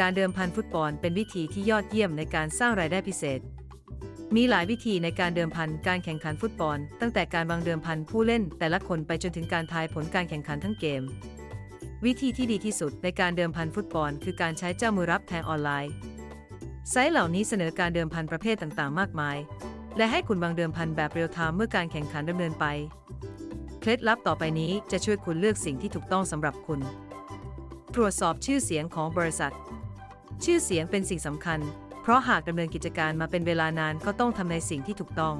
การเดิมพันฟุตบอลเป็นวิธีที่ยอดเยี่ยมในการสร้างรายได้พิเศษ มีหลายวิธีในการเดิมพันการแข่งขันฟุตบอล ตั้งแต่การวางเดิมพันผู้เล่น แต่ละคนไปจนถึงการทายผลการแข่งขันทั้งเกม วิธีที่ดีที่สุดในการเดิมพันฟุตบอล คือการใช้เจ้ามือรับแทงออนไลน์ไซต์เหล่านี้เสนอการเดิมพันประเภทต่างๆ มากมาย และให้คุณวางเดิมพันแบบเรียลไทม์เมื่อการแข่งขันดำเนินไป เคล็ดลับต่อไปนี้จะช่วยคุณเลือกสิ่งที่ถูกต้องสำหรับคุณ ตรวจสอบชื่อเสียงของบริษัท ชื่อเสียงเป็นสิ่งสำคัญ เพราะหากดำเนินกิจการมาเป็นเวลานานก็ต้องทำในสิ่งที่ถูกต้อง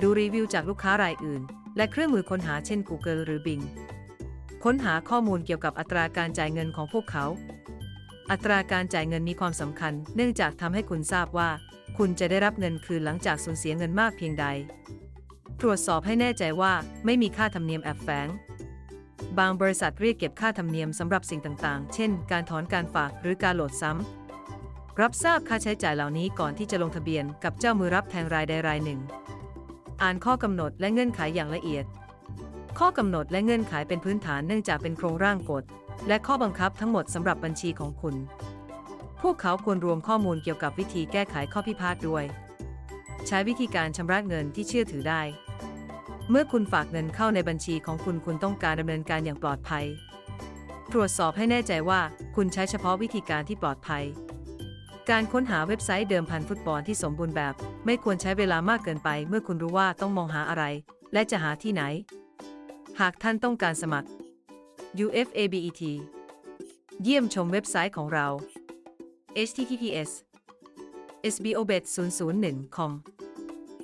ดูรีวิวจากลูกค้ารายอื่น และเครื่องมือค้นหาเช่น Google หรือ Bing ค้นหาข้อมูลเกี่ยวกับอัตราการจ่ายเงินของพวกเขา อัตราการจ่ายเงินมีความสำคัญ เนื่องจากทำให้คุณทราบว่า คุณจะได้รับเงินคืนหลังจากสูญเสียเงินมากเพียงใด ตรวจสอบให้แน่ใจว่าไม่มีค่าธรรมเนียมแอบแฝง บางบริษัทเรียกเก็บค่าธรรมเนียมสำหรับสิ่งต่างๆ เช่น การถอนการฝากหรือการโหลดซ้ำ รับทราบค่าใช้จ่ายเหล่านี้ก่อนที่จะลงทะเบียนกับเจ้ามือรับแทงรายใดรายหนึ่ง อ่านข้อกำหนดและเงื่อนไขอย่างละเอียด ข้อกำหนดและเงื่อนไขเป็นพื้นฐานเนื่องจากเป็นโครงร่างกฎ และข้อบังคับทั้งหมดสำหรับบัญชีของคุณ พวกเขาควรรวมข้อมูลเกี่ยวกับวิธีแก้ไขข้อพิพาทด้วย ใช้วิธีการชำระเงินที่เชื่อถือได้ เมื่อคุณฝากเงินเข้าในบัญชีของคุณคุณต้องการดำเนินการอย่างปลอดภัย ตรวจสอบให้แน่ใจว่าคุณใช้เฉพาะวิธีการที่ปลอดภัย การค้นหาเว็บไซต์เดิมพันฟุตบอลที่สมบูรณ์แบบ ไม่ควรใช้เวลามากเกินไป เมื่อคุณรู้ว่าต้องมองหาอะไร และจะหาที่ไหน หากท่านต้องการสมัคร UFABET เยี่ยมชมเว็บไซต์ของเรา https sbobet001 com